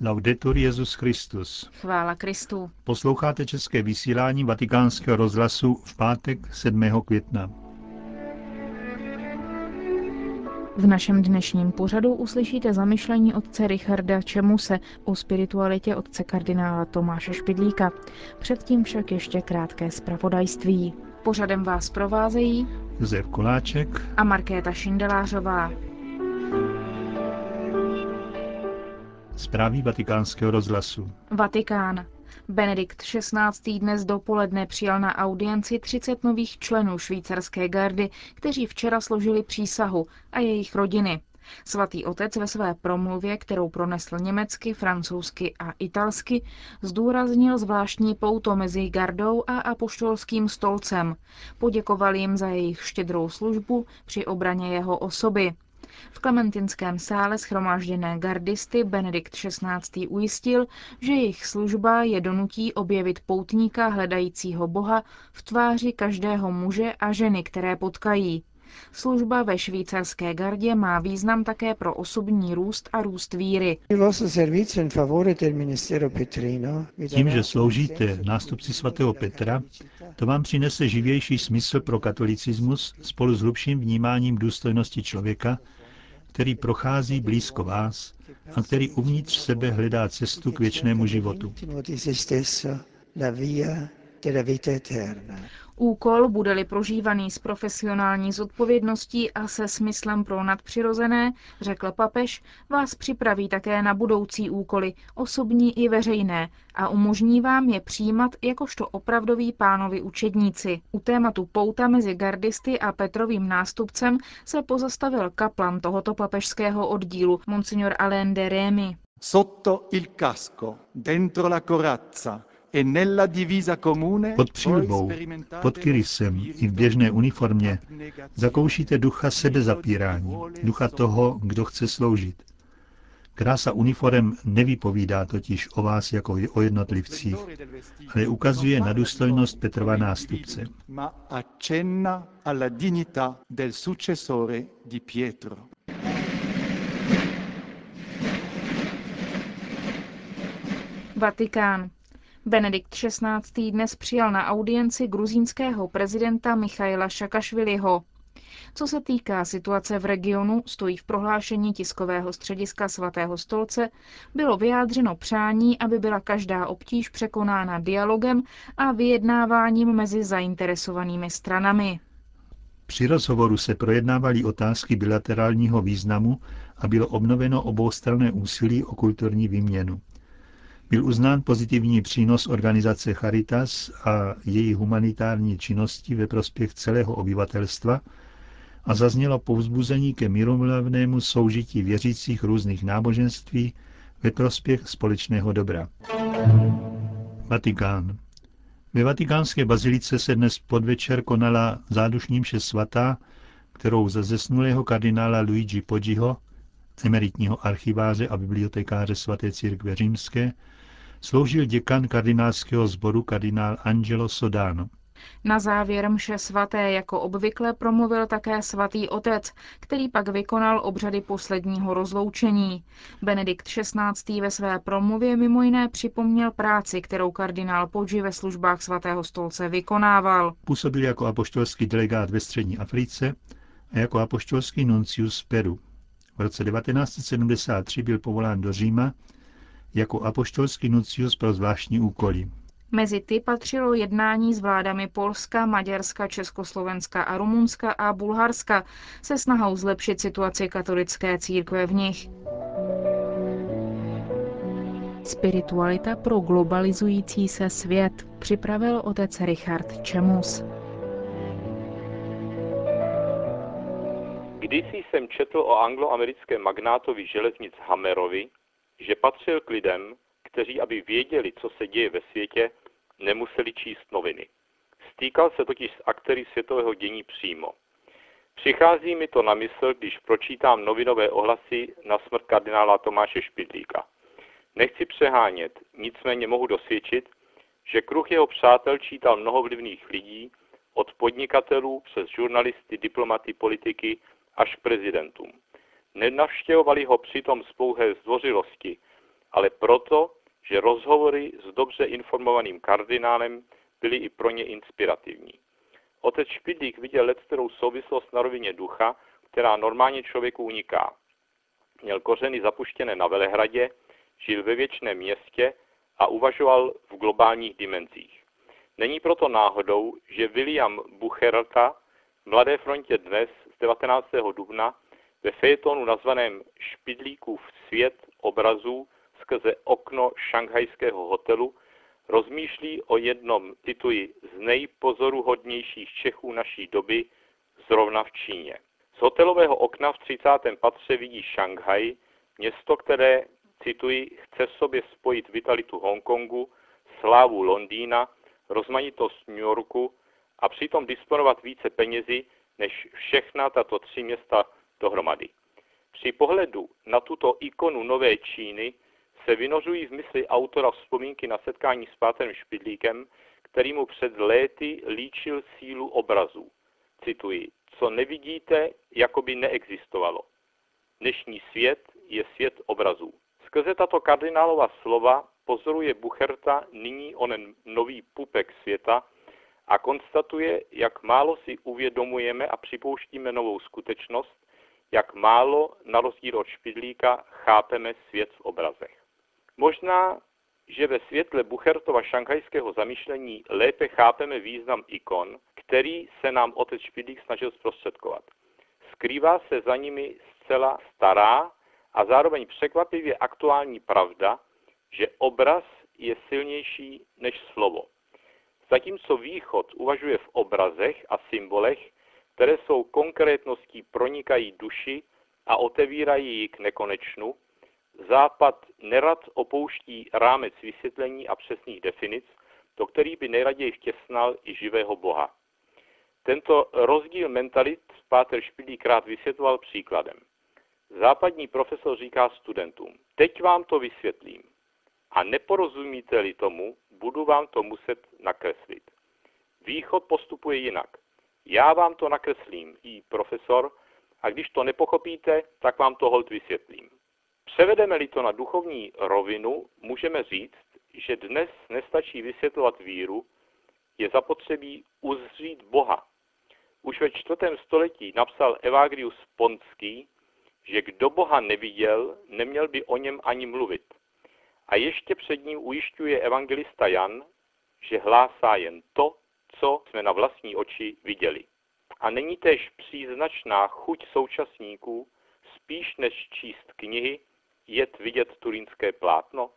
Laudetur Jezus Christus. Chvála Kristu. Posloucháte české vysílání Vatikánského rozhlasu v pátek 7. května. V našem dnešním pořadu uslyšíte zamyšlení otce Richarda Čemuse o spiritualitě otce kardinála Tomáše Špidlíka. Předtím však ještě krátké zpravodajství. Pořadem vás provázejí Josef Koláček a Markéta Šindelářová. Zprávy vatikánského rozhlasu. Vatikán. Benedikt XVI. dnes dopoledne přijal na audienci 30 nových členů švýcarské gardy, kteří včera složili přísahu a jejich rodiny. Svatý otec ve své promluvě, kterou pronesl německy, francouzsky a italsky, zdůraznil zvláštní pouto mezi gardou a apoštolským stolcem. Poděkoval jim za jejich štědrou službu při obraně jeho osoby. V Klementinském sále schromážděné gardisty Benedikt XVI. ujistil, že jejich služba je donutí objevit poutníka hledajícího Boha v tváři každého muže a ženy, které potkají. Služba ve švýcarské gardě má význam také pro osobní růst a růst víry. Tím, že sloužíte nástupci svatého Petra, to vám přinese živější smysl pro katolicismus spolu s hlubším vnímáním důstojnosti člověka, který prochází blízko vás a který uvnitř sebe hledá cestu k věčnému životu. Úkol, bude-li prožívaný s profesionální zodpovědností a se smyslem pro nadpřirozené, řekl papež, vás připraví také na budoucí úkoly, osobní i veřejné, a umožní vám je přijímat jakožto opravdoví pánovi učedníci. U tématu pouta mezi gardisty a Petrovým nástupcem se pozastavil kaplan tohoto papežského oddílu, monsignor Alain de Rémy. Sotto il casco, dentro la corazza, pod přilbou, pod kyrysem i v běžné uniformě zakoušíte ducha sebezapírání, ducha toho, kdo chce sloužit. Krása uniform nevypovídá totiž o vás jako o jednotlivcích, ale ukazuje na důstojnost Petrova nástupce. Vatikán. Benedikt XVI. dnes přijal na audienci gruzínského prezidenta Michaila Šakašviliho. Co se týká situace v regionu, stojí v prohlášení tiskového střediska svatého stolce, bylo vyjádřeno přání, aby byla každá obtíž překonána dialogem a vyjednáváním mezi zainteresovanými stranami. Při rozhovoru se projednávaly otázky bilaterálního významu a bylo obnoveno oboustranné úsilí o kulturní výměnu. Byl uznán pozitivní přínos organizace Charitas a její humanitární činnosti ve prospěch celého obyvatelstva a zaznělo povzbuzení ke míromilovnému soužití věřících různých náboženství ve prospěch společného dobra. Vatikán. Ve vatikánské bazilice se dnes podvečer konala zádušní mše svatá, kterou za zesnulého kardinála Luigi Poggiho, emeritního archiváře a bibliotekáře svaté církve římské, sloužil děkan kardinálského sboru kardinál Angelo Sodano. Na závěr mše svaté jako obvykle promluvil také svatý otec, který pak vykonal obřady posledního rozloučení. Benedikt XVI. ve své promluvě mimo jiné připomněl práci, kterou kardinál Poggi ve službách svatého stolce vykonával. Působil jako apoštolský delegát ve střední Africe a jako apoštolský nuncius v Peru. V roce 1973 byl povolán do Říma jako apoštolský nucius pro zvláštní úkoly. Mezi ty patřilo jednání s vládami Polska, Maďarska, Československa a Rumunska a Bulharska se snahou zlepšit situaci katolické církve v nich. Spiritualita pro globalizující se svět připravil otec Richard Čemus. Kdysi jsem četl o angloamerickém magnátovi železnic Hammerovi, že patřil k lidem, kteří, aby věděli, co se děje ve světě, nemuseli číst noviny. Stýkal se totiž s aktéry světového dění přímo. Přichází mi to na mysl, když pročítám novinové ohlasy na smrt kardinála Tomáše Špidlíka. Nechci přehánět, nicméně mohu dosvědčit, že kruh jeho přátel čítal mnoho vlivných lidí, od podnikatelů přes žurnalisty, diplomaty, politiky až k prezidentům. Nenavštěvovali ho přitom z pouhé zdvořilosti, ale proto, že rozhovory s dobře informovaným kardinálem byly i pro ně inspirativní. Otec Špidlík viděl leckterou souvislost na rovině ducha, která normálně člověku uniká. Měl kořeny zapuštěné na Velehradě, žil ve věčném městě a uvažoval v globálních dimenzích. Není proto náhodou, že William Bucherta v Mladé frontě dnes z 19. dubna ve fejetonu nazvaném Špidlíkův svět obrazů skrze okno šanghajského hotelu rozmýšlí o jednom, cituji, z nejpozoruhodnějších Čechů naší doby, zrovna v Číně. Z hotelového okna v 30. patře vidí Šanghaj, město, které, cituji, chce v sobě spojit vitalitu Hongkongu, slávu Londýna, rozmanitost New Yorku a přitom disponovat více penězi než všechna tato tři města dohromady. Při pohledu na tuto ikonu Nové Číny se vynořují v mysli autora vzpomínky na setkání s Pátrem Špidlíkem, který mu před léty líčil sílu obrazů. Cituji, co nevidíte, jako by neexistovalo. Dnešní svět je svět obrazů. Skrze tato kardinálova slova pozoruje Bucherta nyní onen nový pupek světa a konstatuje, jak málo si uvědomujeme a připouštíme novou skutečnost, jak málo, na rozdíl od špidlíka, chápeme svět v obrazech. Možná, že ve světle Buchertova šanghajského zamýšlení lépe chápeme význam ikon, který se nám otec Špidlík snažil zprostředkovat. Skrývá se za nimi zcela stará a zároveň překvapivě aktuální pravda, že obraz je silnější než slovo. Zatímco východ uvažuje v obrazech a symbolech, které jsou konkrétností pronikají duši a otevírají ji k nekonečnu, Západ nerad opouští rámec vysvětlení a přesných definic, do kterých by nejraději vtěsnal i živého Boha. Tento rozdíl mentalit Páter Špidlík rád vysvětloval příkladem. Západní profesor říká studentům, teď vám to vysvětlím. A neporozumíte-li tomu, budu vám to muset nakreslit. Východ postupuje jinak. Já vám to nakreslím, i profesor, a když to nepochopíte, tak vám to hold vysvětlím. Převedeme-li to na duchovní rovinu, můžeme říct, že dnes nestačí vysvětlovat víru, je zapotřebí uzřít Boha. Už ve čtvrtém století napsal Evagrius Ponský, že kdo Boha neviděl, neměl by o něm ani mluvit. A ještě před ním ujišťuje evangelista Jan, že hlásá jen to, co jsme na vlastní oči viděli. A není tež příznačná chuť současníků, spíš než číst knihy, jet vidět turínské plátno?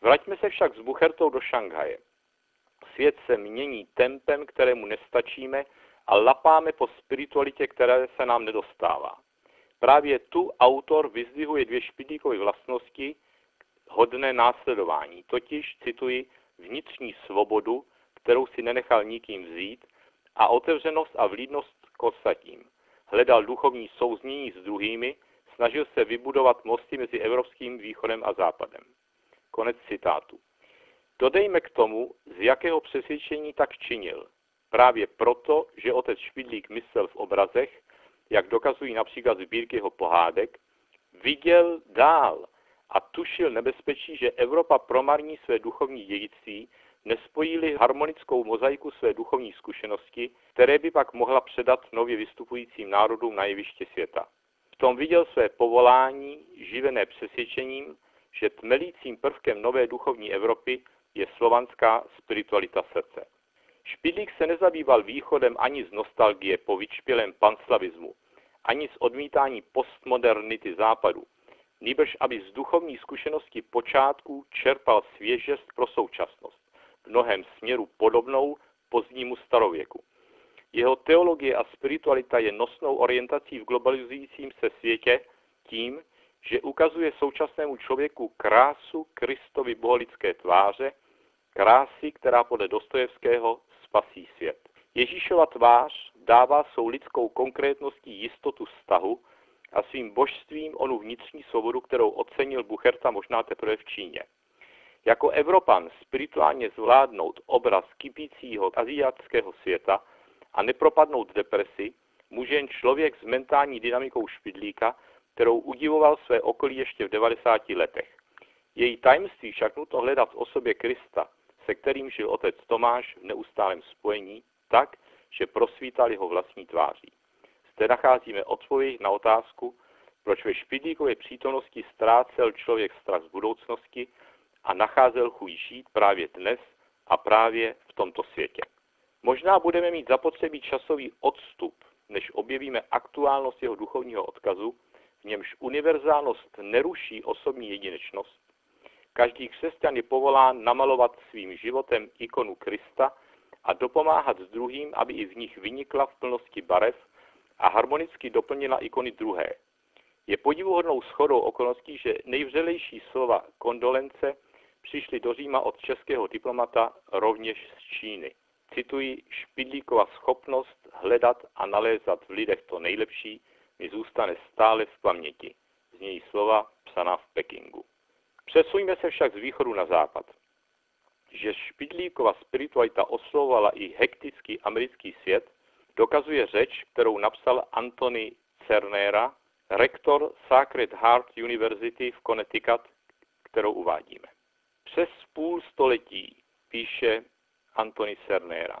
Vraťme se však s Buchertou do Šanghaje. Svět se mění tempem, kterému nestačíme a lapáme po spiritualitě, které se nám nedostává. Právě tu autor vyzdvihuje dvě špidlíkové vlastnosti hodné následování, totiž, cituji, vnitřní svobodu, kterou si nenechal nikým vzít, a otevřenost a vlídnost k ostatním. Hledal duchovní souznění s druhými, snažil se vybudovat mosty mezi evropským východem a západem. Konec citátu. Dodejme k tomu, z jakého přesvědčení tak činil. Právě proto, že otec Špidlík myslel v obrazech, jak dokazují například sbírky jeho pohádek, viděl dál a tušil nebezpečí, že Evropa promarní své duchovní dědictví, nespojí harmonickou mozaiku své duchovní zkušenosti, které by pak mohla předat nově vystupujícím národům na jeviště světa. V tom viděl své povolání, živené přesvědčením, že tmelícím prvkem nové duchovní Evropy je slovanská spiritualita srdce. Špidlík se nezabýval východem ani z nostalgie po vyčpělém panslavismu, ani z odmítání postmodernity západu, nýbrž aby z duchovní zkušenosti počátku čerpal svěžest pro současnost, v mnohem směru podobnou pozdnímu starověku. Jeho teologie a spiritualita je nosnou orientací v globalizujícím se světě tím, že ukazuje současnému člověku krásu Kristovy boholické tváře, krásy, která podle Dostojevského spasí svět. Ježíšova tvář dává svou lidskou konkrétností jistotu vztahu a svým božstvím onu vnitřní svobodu, kterou ocenil Bucherta možná teprve v Číně. Jako Evropan spirituálně zvládnout obraz kypícího aziatského světa a nepropadnout depresi, může jen člověk s mentální dynamikou špidlíka, kterou udivoval své okolí ještě v 90 letech. Její tajemství však nutno hledat v osobě Krista, se kterým žil otec Tomáš v neustálém spojení, tak, že prosvítal jeho vlastní tváří. Zde nacházíme odpověď na otázku, proč ve špidlíkové přítomnosti ztrácel člověk strach z budoucnosti a nacházel chuť žít právě dnes a právě v tomto světě. Možná budeme mít zapotřebí časový odstup, než objevíme aktuálnost jeho duchovního odkazu, v němž univerzálnost neruší osobní jedinečnost. Každý křesťan je povolán namalovat svým životem ikonu Krista a dopomáhat s druhým, aby i v nich vynikla v plnosti barev a harmonicky doplnila ikony druhé. Je podivuhodnou schodou okolností, že nejvřelejší slova kondolence přišly do Říma od českého diplomata rovněž z Číny. Cituji, Špidlíkova schopnost hledat a nalézat v lidech to nejlepší mi zůstane stále v paměti. Z něj slova psaná v Pekingu. Přesuňme se však z východu na západ. Že Špidlíkova spiritualita oslovovala i hektický americký svět, dokazuje řeč, kterou napsal Anthony Cernera, rektor Sacred Heart University v Connecticut, kterou uvádíme. Přes půl století, píše Antony Cernera,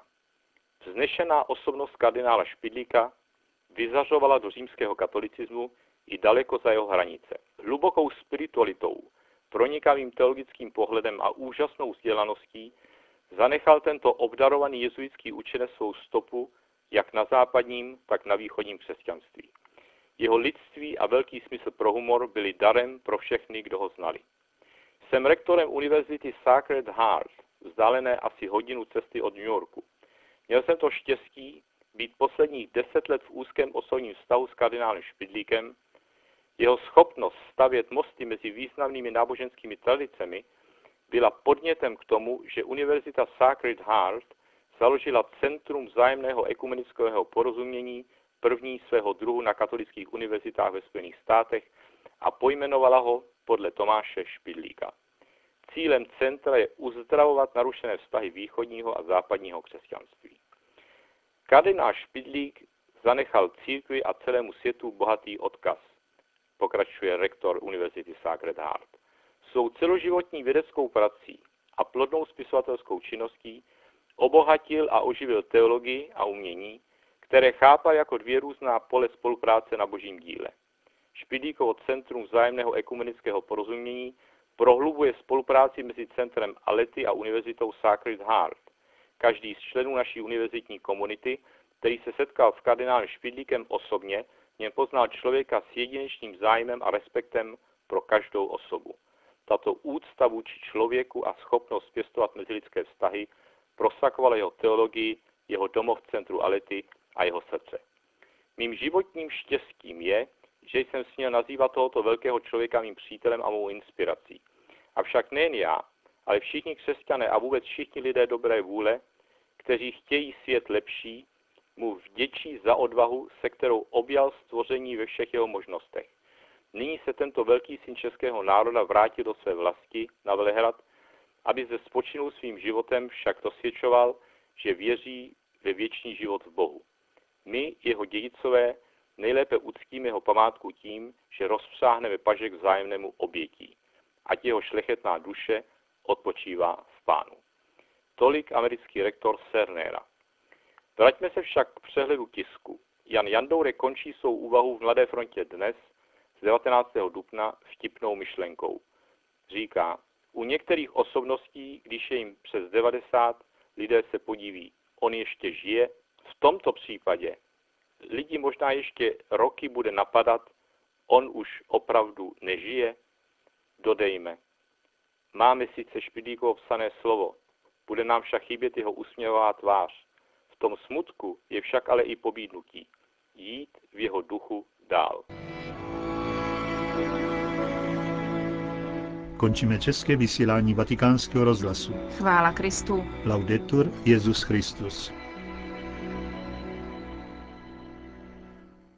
vznešená osobnost kardinála Špidlíka vyzařovala do římského katolicismu i daleko za jeho hranice. Hlubokou spiritualitou, pronikavým teologickým pohledem a úžasnou vzdělaností zanechal tento obdarovaný jezuitský učenec svou stopu jak na západním, tak na východním křesťanství. Jeho lidství a velký smysl pro humor byli darem pro všechny, kdo ho znali. Jsem rektorem univerzity Sacred Heart, vzdálené asi hodinu cesty od New Yorku. Měl jsem to štěstí být posledních deset let v úzkém osobním vztahu s kardinálem Špidlíkem. Jeho schopnost stavět mosty mezi významnými náboženskými tradicemi byla podnětem k tomu, že Univerzita Sacred Heart založila Centrum vzájemného ekumenického porozumění první svého druhu na katolických univerzitách ve Spojených státech a pojmenovala ho podle Tomáše Špidlíka. Cílem centra je uzdravovat narušené vztahy východního a západního křesťanství. Kardinál Špidlík zanechal církvi a celému světu bohatý odkaz, pokračuje rektor Univerzity Sacred Heart. Svou celoživotní vědeckou prací a plodnou spisovatelskou činností obohatil a oživil teologii a umění, které chápal jako dvě různá pole spolupráce na božím díle. Špidlíkovo centrum vzájemného ekumenického porozumění prohlubuje spolupráci mezi centrem Alety a univerzitou Sacred Heart. Každý z členů naší univerzitní komunity, který se setkal s kardinálem Špidlíkem osobně, něm poznal člověka s jedinečným zájmem a respektem pro každou osobu. Tato úcta vůči člověku a schopnost pěstovat mezilidské vztahy prosakovala jeho teologii, jeho domov v centru Alety a jeho srdce. Mým životním štěstím je, že jsem směl nazývat tohoto velkého člověka mým přítelem a mou inspirací. Avšak nejen já, ale všichni křesťané a vůbec všichni lidé dobré vůle, kteří chtějí svět lepší, mu vděčí za odvahu, se kterou objal stvoření ve všech jeho možnostech. Nyní se tento velký syn českého národa vrátil do své vlasti na Velehrad, aby zde spočinul svým životem, však dosvědčoval, že věří ve věčný život v Bohu. My, jeho dědicové, nejlépe uctíme jeho památku tím, že rozpřáhneme pažek vzájemnému obětí. Ať jeho šlechetná duše odpočívá v pánu. Tolik americký rektor Cernera. Vraťme se však k přehledu tisku. Jan Jandoure končí svou úvahu v Mladé frontě dnes z 19. dubna vtipnou myšlenkou. Říká, u některých osobností, když je jim přes 90, lidé se podíví, on ještě žije. V tomto případě lidi možná ještě roky bude napadat, on už opravdu nežije, dodejme. Máme sice Špidlíkovo psané slovo, bude nám však chybět jeho usměvavá tvář. V tom smutku je však ale i pobídnutí. Jít v jeho duchu dál. Končíme české vysílání vatikánského rozhlasu. Chvála Kristu. Laudetur Jezus Christus.